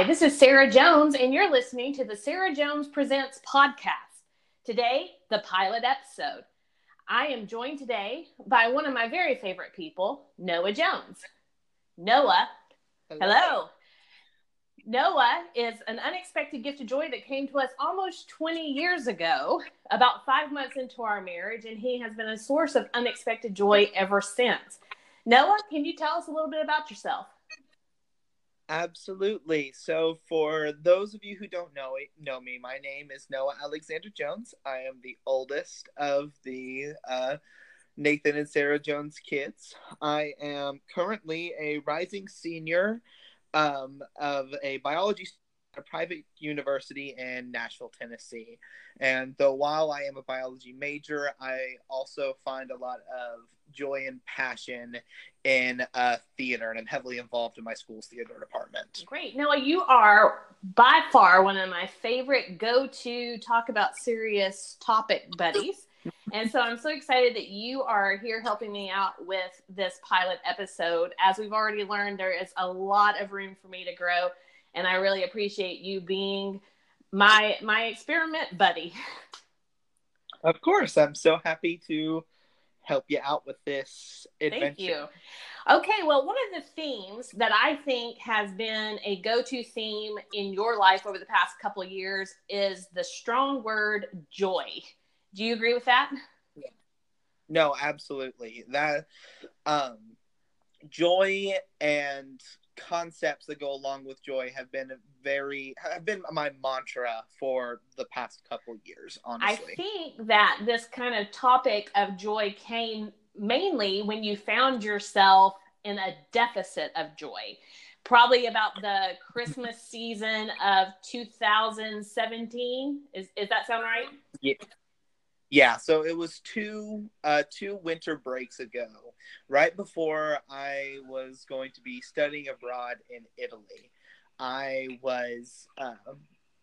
Hi, this is Sarah Jones, and you're listening to the Sarah Jones Presents podcast. Today, the pilot episode. I am joined today by one of my very favorite people, Noah Jones. Noah, hello. hello. Noah is an unexpected gift of joy that came to us almost 20 years ago, about five months into our marriage, and he has been a source of unexpected joy ever since. Noah, can you tell us a little bit about yourself? Absolutely. So, for those of you who don't know know me, my name is Noah Alexander Jones. I am the oldest of the uh, Nathan and Sarah Jones kids. I am currently a rising senior um, of a biology a private university in Nashville, Tennessee. And though while I am a biology major, I also find a lot of joy and passion in uh, theater, and I'm heavily involved in my school's theater department. Great. Noah, you are by far one of my favorite go to talk about serious topic buddies. and so I'm so excited that you are here helping me out with this pilot episode. As we've already learned, there is a lot of room for me to grow and I really appreciate you being my my experiment buddy. Of course, I'm so happy to help you out with this adventure. Thank you. Okay, well, one of the themes that I think has been a go-to theme in your life over the past couple of years is the strong word joy. Do you agree with that? No, absolutely. That um joy and concepts that go along with joy have been very have been my mantra for the past couple years honestly. i think that this kind of topic of joy came mainly when you found yourself in a deficit of joy. Probably about the christmas season of 2017 is, is that sound right? Yeah. Yeah, so it was two uh, two winter breaks ago, right before I was going to be studying abroad in Italy. I was um,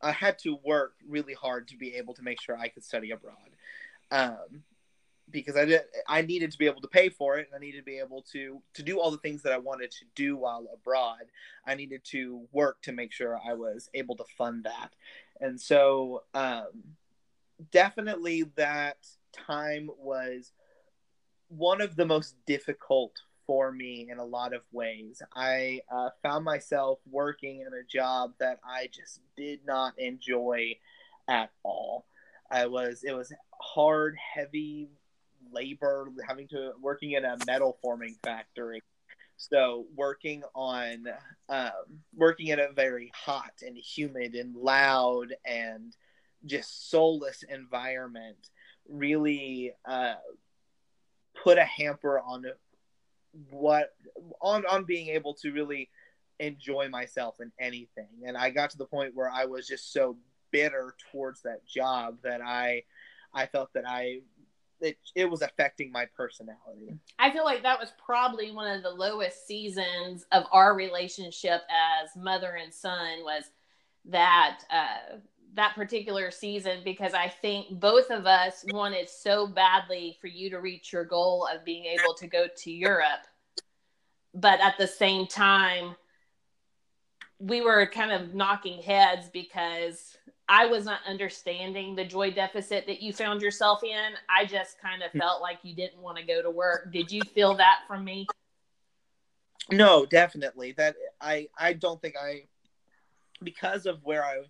I had to work really hard to be able to make sure I could study abroad, um, because I did I needed to be able to pay for it, and I needed to be able to to do all the things that I wanted to do while abroad. I needed to work to make sure I was able to fund that, and so. Um, definitely that time was one of the most difficult for me in a lot of ways. I uh, found myself working in a job that I just did not enjoy at all. I was it was hard, heavy labor, having to working in a metal forming factory. So working on um, working in a very hot and humid and loud and just soulless environment really uh, put a hamper on what on on being able to really enjoy myself in anything. And i got to the point where i was just so bitter towards that job that i i felt that i it, it was affecting my personality. I feel like that was probably one of the lowest seasons of our relationship as mother and son was that uh, that particular season because I think both of us wanted so badly for you to reach your goal of being able to go to Europe. But at the same time, we were kind of knocking heads because I was not understanding the joy deficit that you found yourself in. I just kind of hmm. felt like you didn't want to go to work. Did you feel that from me? No, definitely. That I I don't think I because of where I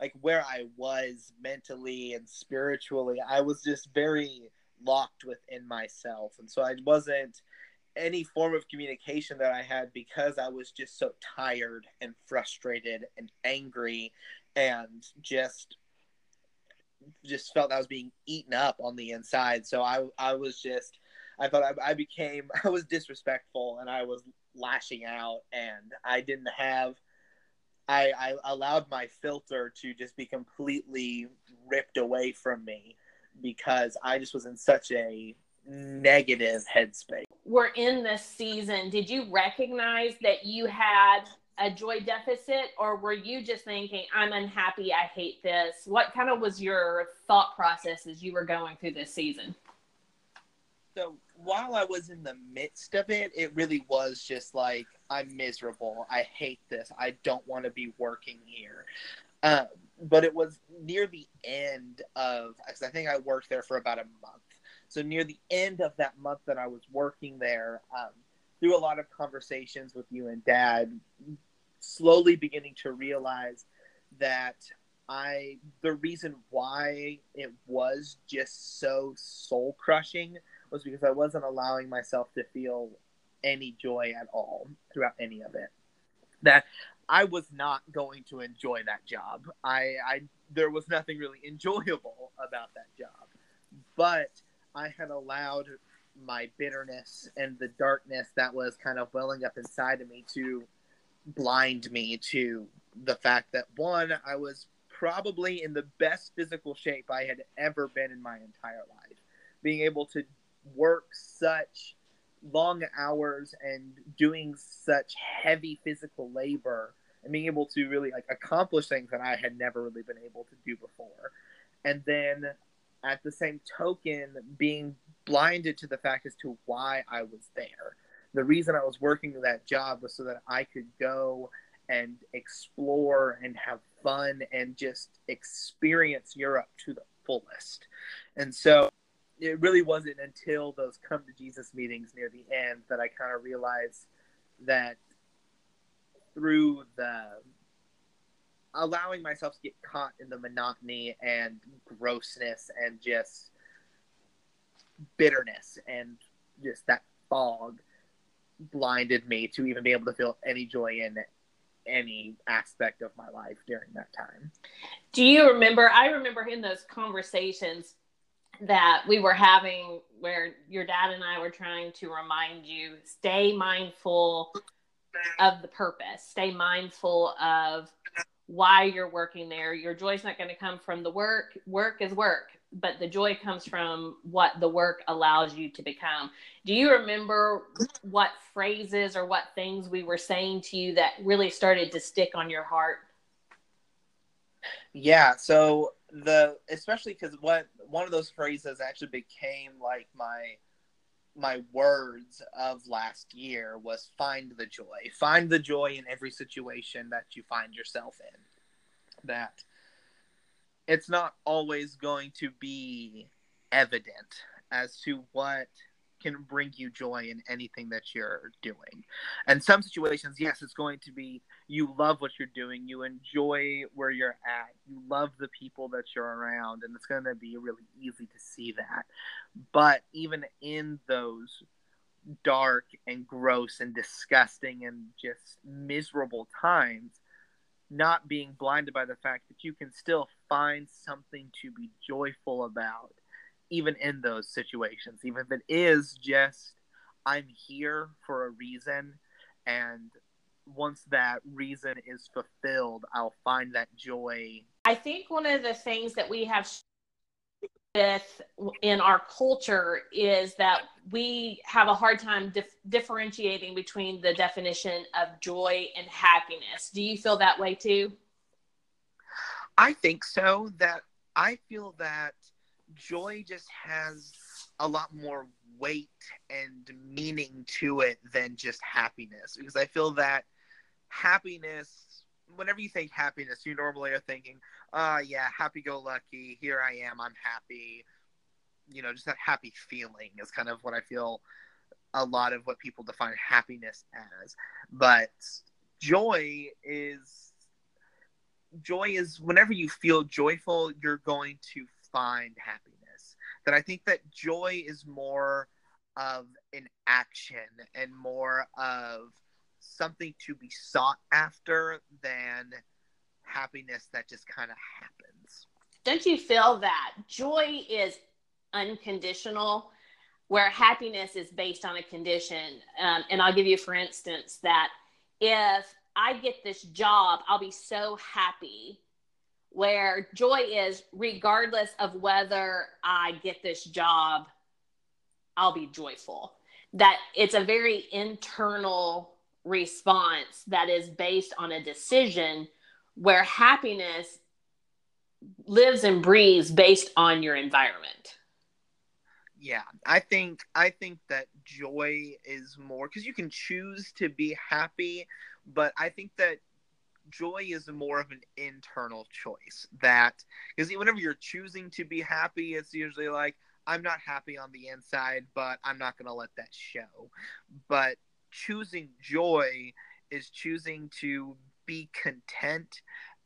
like where I was mentally and spiritually, I was just very locked within myself. And so I wasn't any form of communication that I had because I was just so tired and frustrated and angry and just just felt I was being eaten up on the inside. So I I was just I thought I, I became I was disrespectful and I was lashing out and I didn't have I, I allowed my filter to just be completely ripped away from me because I just was in such a negative headspace. We're in this season. Did you recognize that you had a joy deficit, or were you just thinking, I'm unhappy, I hate this? What kind of was your thought process as you were going through this season? So, while I was in the midst of it, it really was just like I'm miserable. I hate this. I don't want to be working here. Um, but it was near the end of because I think I worked there for about a month. So near the end of that month that I was working there, um, through a lot of conversations with you and Dad, slowly beginning to realize that I the reason why it was just so soul crushing was because I wasn't allowing myself to feel any joy at all throughout any of it. That I was not going to enjoy that job. I, I there was nothing really enjoyable about that job. But I had allowed my bitterness and the darkness that was kind of welling up inside of me to blind me to the fact that one, I was probably in the best physical shape I had ever been in my entire life. Being able to work such long hours and doing such heavy physical labor and being able to really like accomplish things that I had never really been able to do before. And then at the same token, being blinded to the fact as to why I was there. The reason I was working that job was so that I could go and explore and have fun and just experience Europe to the fullest. And so it really wasn't until those come to Jesus meetings near the end that I kind of realized that through the allowing myself to get caught in the monotony and grossness and just bitterness and just that fog blinded me to even be able to feel any joy in any aspect of my life during that time. Do you remember? I remember in those conversations that we were having where your dad and I were trying to remind you stay mindful of the purpose, stay mindful of why you're working there. Your joy's not going to come from the work. Work is work, but the joy comes from what the work allows you to become. Do you remember what phrases or what things we were saying to you that really started to stick on your heart? Yeah, so the especially because what one of those phrases actually became like my my words of last year was find the joy find the joy in every situation that you find yourself in that it's not always going to be evident as to what can bring you joy in anything that you're doing. And some situations, yes, it's going to be you love what you're doing, you enjoy where you're at, you love the people that you're around, and it's going to be really easy to see that. But even in those dark and gross and disgusting and just miserable times, not being blinded by the fact that you can still find something to be joyful about even in those situations, even if it is just I'm here for a reason, and once that reason is fulfilled, I'll find that joy. I think one of the things that we have with in our culture is that we have a hard time dif- differentiating between the definition of joy and happiness. Do you feel that way too? I think so. That I feel that joy just has a lot more weight and meaning to it than just happiness because I feel that happiness whenever you think happiness you normally are thinking uh, yeah happy go lucky here I am I'm happy you know just that happy feeling is kind of what I feel a lot of what people define happiness as but joy is joy is whenever you feel joyful you're going to find happiness. That I think that joy is more of an action and more of something to be sought after than happiness that just kind of happens. Don't you feel that joy is unconditional, where happiness is based on a condition? Um, and I'll give you, for instance, that if I get this job, I'll be so happy where joy is regardless of whether I get this job, I'll be joyful. That it's a very internal response that is based on a decision where happiness lives and breathes based on your environment. yeah i think i think that joy is more because you can choose to be happy but i think that joy is more of an internal choice that because whenever you're choosing to be happy it's usually like i'm not happy on the inside but i'm not going to let that show but choosing joy is choosing to be content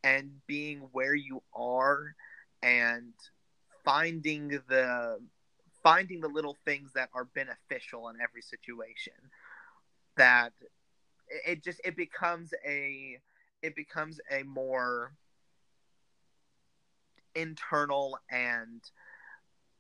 and being where you are and finding the finding the little things that are beneficial in every situation. That it just it becomes a it becomes a more internal and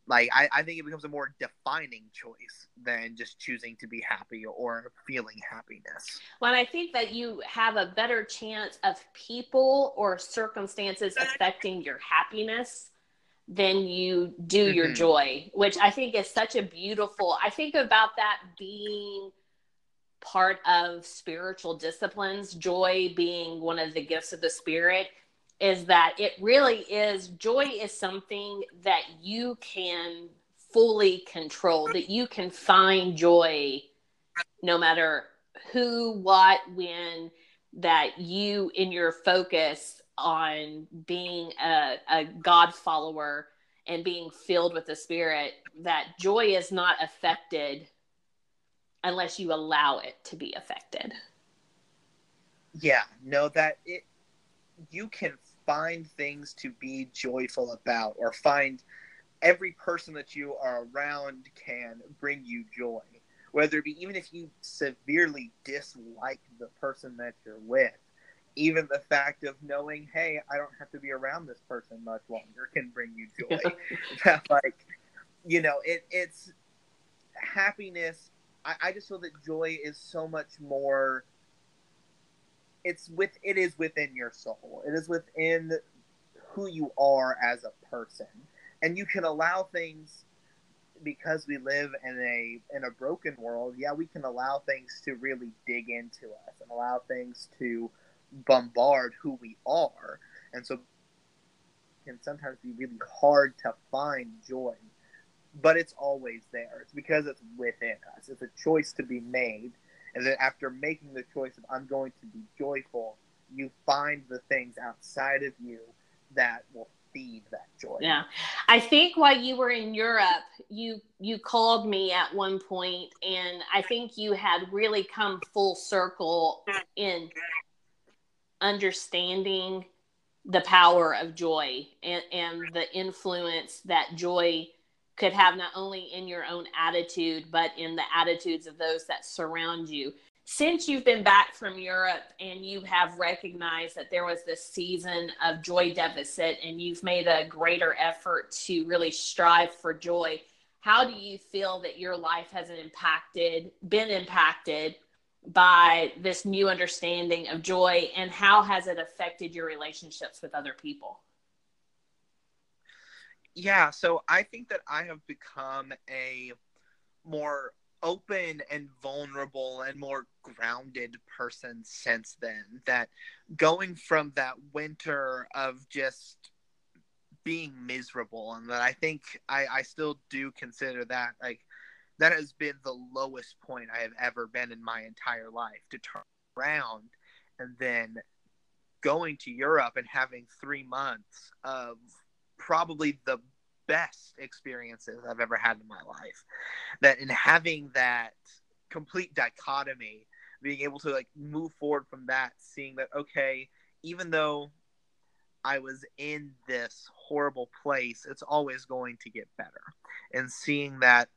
like I, I think it becomes a more defining choice than just choosing to be happy or feeling happiness well i think that you have a better chance of people or circumstances affecting your happiness than you do mm-hmm. your joy which i think is such a beautiful i think about that being part of spiritual disciplines joy being one of the gifts of the spirit is that it really is joy is something that you can fully control, that you can find joy no matter who, what, when, that you in your focus on being a, a God follower and being filled with the Spirit, that joy is not affected unless you allow it to be affected. Yeah, no, that it you can find things to be joyful about or find every person that you are around can bring you joy. Whether it be even if you severely dislike the person that you're with even the fact of knowing hey i don't have to be around this person much longer can bring you joy. That like you know it, it's happiness. I, I just feel that joy is so much more it's with it is within your soul. It is within who you are as a person, and you can allow things because we live in a in a broken world. Yeah, we can allow things to really dig into us and allow things to bombard who we are, and so can sometimes be really hard to find joy. But it's always there. It's because it's within us. It's a choice to be made and then after making the choice of I'm going to be joyful, you find the things outside of you that will feed that joy. Yeah. I think while you were in Europe, you you called me at one point and I think you had really come full circle in understanding the power of joy and, and the influence that joy could have not only in your own attitude, but in the attitudes of those that surround you. Since you've been back from Europe and you have recognized that there was this season of joy deficit and you've made a greater effort to really strive for joy, how do you feel that your life has impacted, been impacted by this new understanding of joy and how has it affected your relationships with other people? Yeah, so I think that I have become a more open and vulnerable and more grounded person since then. That going from that winter of just being miserable, and that I think I, I still do consider that like that has been the lowest point I have ever been in my entire life to turn around and then going to Europe and having three months of probably the best experiences I've ever had in my life. That in having that complete dichotomy, being able to like move forward from that, seeing that okay, even though I was in this horrible place, it's always going to get better. And seeing that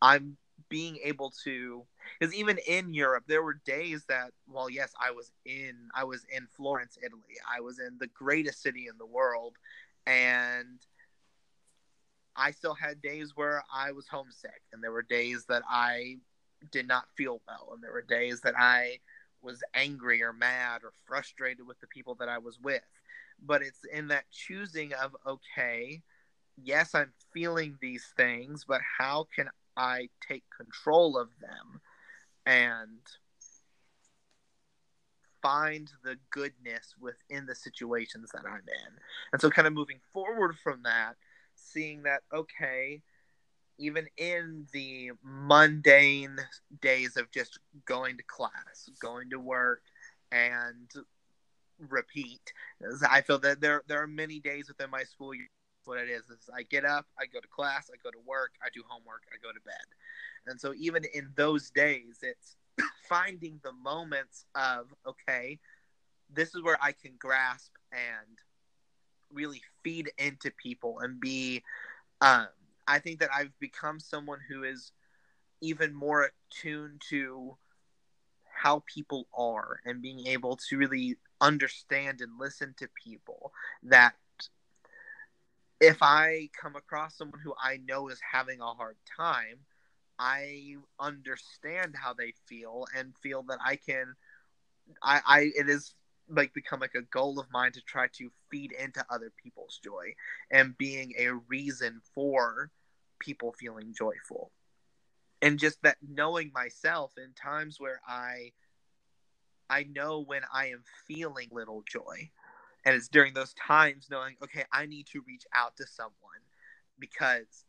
I'm being able to because even in Europe there were days that well yes I was in I was in Florence Italy I was in the greatest city in the world and I still had days where I was homesick, and there were days that I did not feel well, and there were days that I was angry or mad or frustrated with the people that I was with. But it's in that choosing of, okay, yes, I'm feeling these things, but how can I take control of them and find the goodness within the situations that I'm in? And so, kind of moving forward from that, seeing that okay even in the mundane days of just going to class, going to work, and repeat. I feel that there there are many days within my school year. What it is is I get up, I go to class, I go to work, I do homework, I go to bed, and so even in those days, it's finding the moments of okay, this is where I can grasp and really feed into people and be. Um, I think that I've become someone who is even more attuned to how people are and being able to really understand and listen to people that if I come across someone who I know is having a hard time, I understand how they feel and feel that I can I, I it is like become like a goal of mine to try to feed into other people's joy and being a reason for people feeling joyful. And just that knowing myself in times where i i know when i am feeling little joy. And it's during those times knowing okay i need to reach out to someone because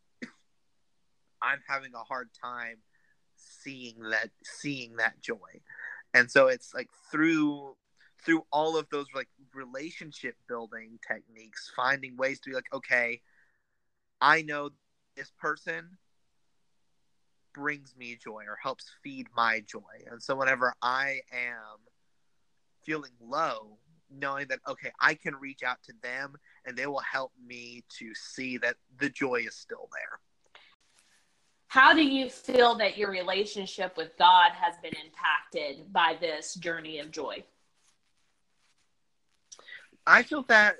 i'm having a hard time seeing that seeing that joy. And so it's like through through all of those like relationship building techniques finding ways to be like okay i know this person brings me joy or helps feed my joy. And so whenever i am feeling low knowing that okay i can reach out to them and they will help me to see that the joy is still there how do you feel that your relationship with god has been impacted by this journey of joy? I feel that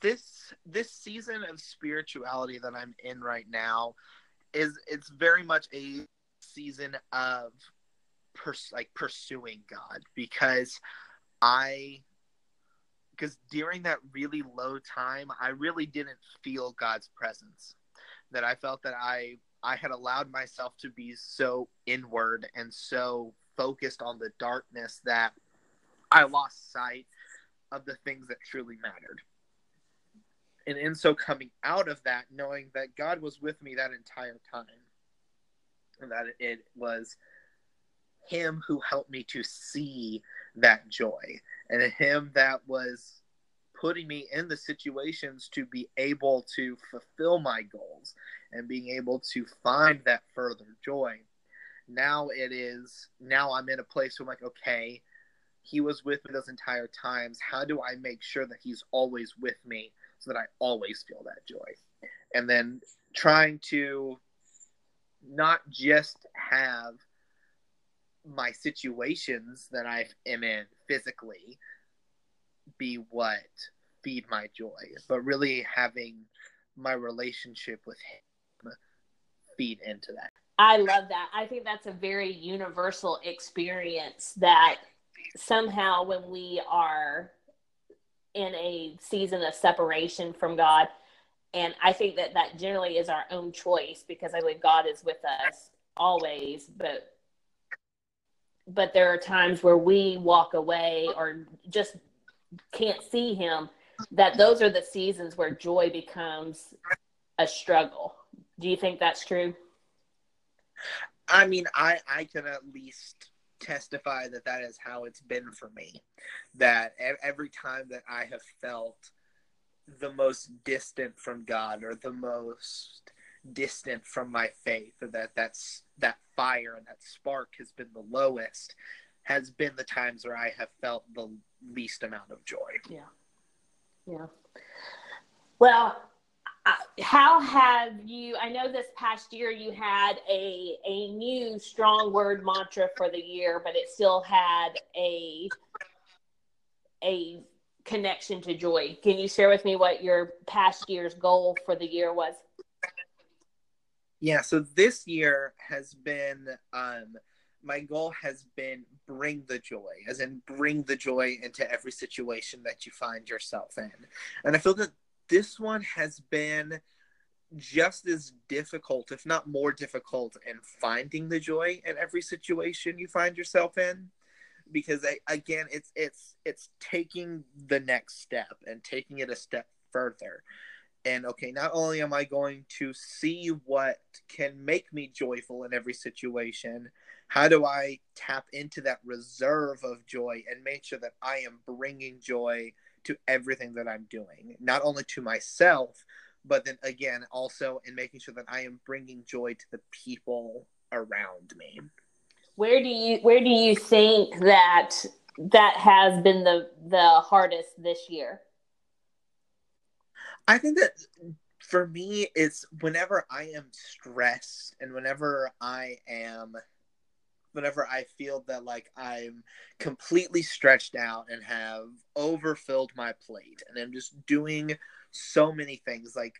this this season of spirituality that I'm in right now is it's very much a season of pers- like pursuing God because I because during that really low time I really didn't feel God's presence that I felt that I I had allowed myself to be so inward and so focused on the darkness that I lost sight of the things that truly mattered. And in so coming out of that, knowing that God was with me that entire time, and that it was Him who helped me to see that joy, and Him that was putting me in the situations to be able to fulfill my goals and being able to find that further joy. Now it is, now I'm in a place where I'm like, okay, he was with me those entire times. How do I make sure that he's always with me so that I always feel that joy? And then trying to not just have my situations that I am in physically be what feed my joy, but really having my relationship with him feed into that. I love that. I think that's a very universal experience that somehow when we are in a season of separation from God, and I think that that generally is our own choice because I believe God is with us always, but but there are times where we walk away or just can't see him that those are the seasons where joy becomes a struggle do you think that's true i mean i i can at least testify that that is how it's been for me. That every time that I have felt the most distant from God or the most distant from my faith, or that that's that fire and that spark has been the lowest, has been the times where I have felt the least amount of joy. Yeah. Yeah. Well, how have you i know this past year you had a a new strong word mantra for the year but it still had a a connection to joy. Can you share with me what your past year's goal for the year was? Yeah so this year has been um my goal has been bring the joy as in bring the joy into every situation that you find yourself in. And i feel that this one has been just as difficult, if not more difficult, in finding the joy in every situation you find yourself in. Because again, it's it's it's taking the next step and taking it a step further. and okay, not only am I going to see what can make me joyful in every situation, how do I tap into that reserve of joy and make sure that I am bringing joy to everything that I'm doing, not only to myself, but then again, also in making sure that I am bringing joy to the people around me. Where do you where do you think that that has been the the hardest this year? I think that for me, it's whenever I am stressed and whenever I am, whenever I feel that like I'm completely stretched out and have overfilled my plate and I'm just doing so many things. Like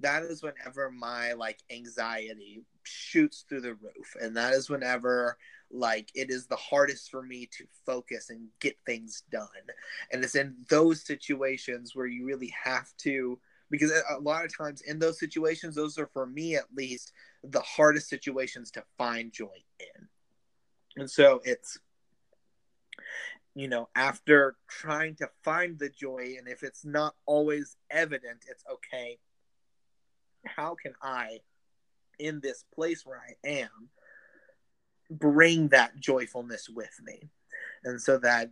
that is whenever my like anxiety shoots through the roof. And that is whenever like it is the hardest for me to focus and get things done. And it's in those situations where you really have to because a lot of times in those situations those are for me at least the hardest situations to find joy in and so it's you know after trying to find the joy and if it's not always evident it's okay. How can i in this place where i am bring that joyfulness with me? And so that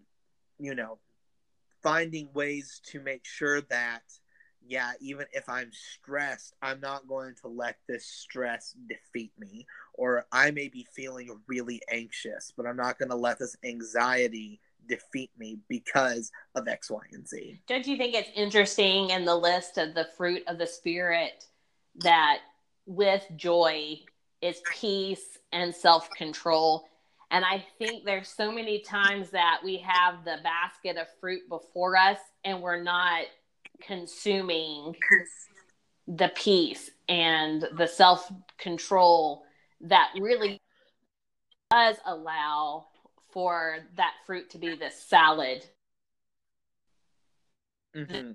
you know finding ways to make sure that yeah, even if I'm stressed, I'm not going to let this stress defeat me. Or I may be feeling really anxious, but I'm not going to let this anxiety defeat me because of X, Y, and Z. Don't you think it's interesting in the list of the fruit of the Spirit that with joy is peace and self control? And I think there's so many times that we have the basket of fruit before us and we're not consuming the peace and the self control that really does allow for that fruit to be this salad mm-hmm.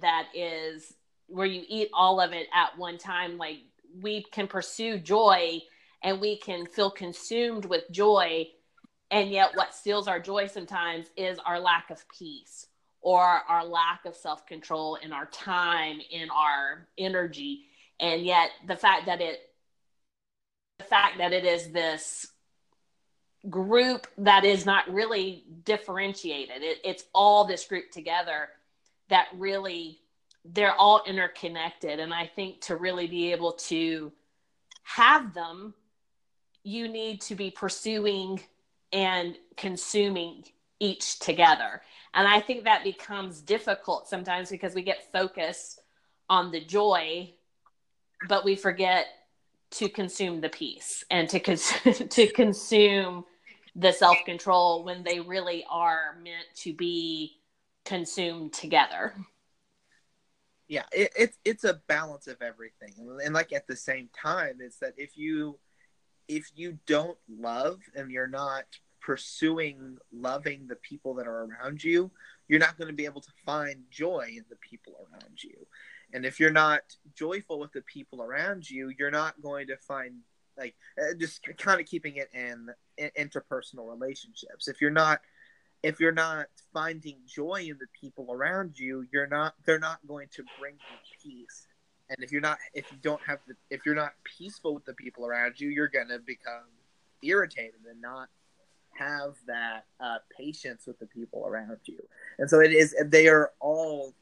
that is where you eat all of it at one time. Like we can pursue joy and we can feel consumed with joy and yet what steals our joy sometimes is our lack of peace or our lack of self control in our time, in our energy. And yet the fact that it, the fact that it is this group that is not really differentiated, it, it's all this group together that really, they're all interconnected. And I think to really be able to have them, you need to be pursuing and consuming each together. And I think that becomes difficult sometimes because we get focused on the joy, but we forget to consume the peace and to cons- to consume the self control when they really are meant to be consumed together. Yeah, it, it's it's a balance of everything, and like at the same time, it's that if you if you don't love and you're not pursuing loving the people that are around you, you're not going to be able to find joy in the people around you. And if you're not joyful with the people around you, you're not going to find like uh, just kind of keeping it in, in interpersonal relationships. If you're not if you're not finding joy in the people around you, you're not they're not going to bring you peace. And if you're not if you don't have the if you're not peaceful with the people around you, you're going to become irritated and not have that uh, patience with the people around you. And so it is, they are all,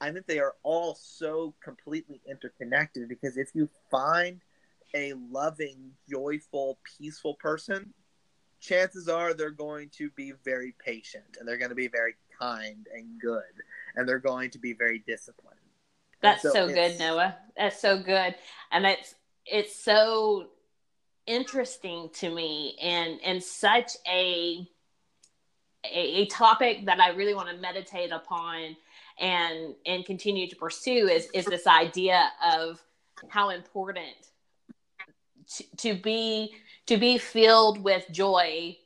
I think they are all so completely interconnected because if you find a loving, joyful, peaceful person, chances are they're going to be very patient and they're going to be very kind and good and they're going to be very disciplined. That's so, so good, Noah. That's so good. And it's it's so interesting to me and and such a, a a, topic that I really want to meditate upon and and continue to pursue is is this idea of how important to, to be to be filled with joy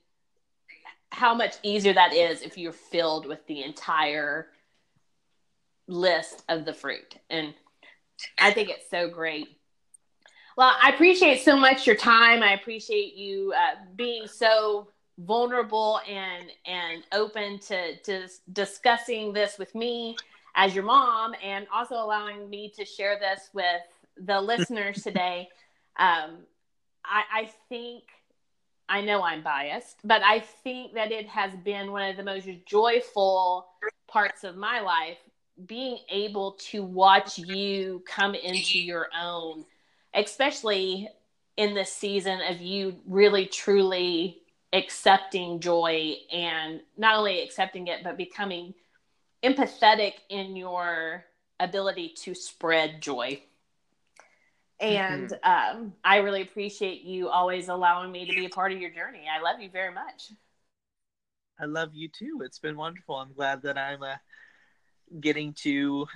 how much easier that is if you're filled with the entire list of the fruit. And i think it's so great well, I appreciate so much your time. I appreciate you uh, being so vulnerable and and open to to discussing this with me as your mom and also allowing me to share this with the listeners today. Um, I, I think I know I'm biased, but I think that it has been one of the most joyful parts of my life being able to watch you come into your own, especially in this season of you really truly accepting joy and not only accepting it, but becoming empathetic in your ability to spread joy. And mm-hmm. um, I really appreciate you always allowing me to be a part of your journey. I love you very much. I love you too. It's been wonderful. I'm glad that I'm uh, getting to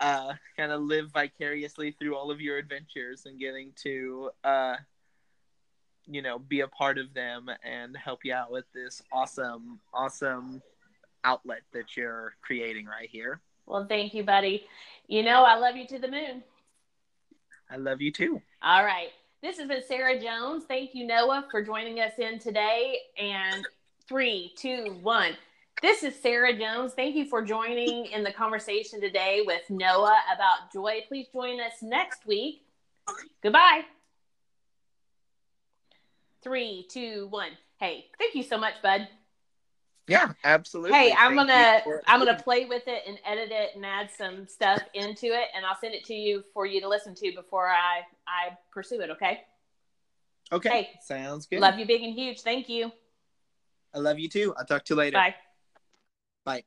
uh, kind of live vicariously through all of your adventures and getting to, uh, you know, be a part of them and help you out with this awesome, awesome outlet that you're creating right here. Well, thank you, buddy. You know, I love you to the moon. I love you too. All right. This has been Sarah Jones. Thank you, Noah, for joining us in today. And three, two, one. This is Sarah Jones. Thank you for joining in the conversation today with Noah about joy. Please join us next week. Goodbye. Three, two, one. Hey, thank you so much, bud. Yeah, absolutely. Hey, I'm Thank gonna I'm gonna play with it and edit it and add some stuff into it, and I'll send it to you for you to listen to before I I pursue it. Okay. Okay. Hey, sounds good. Love you, big and huge. Thank you. I love you too. I'll talk to you later. Bye. Bye.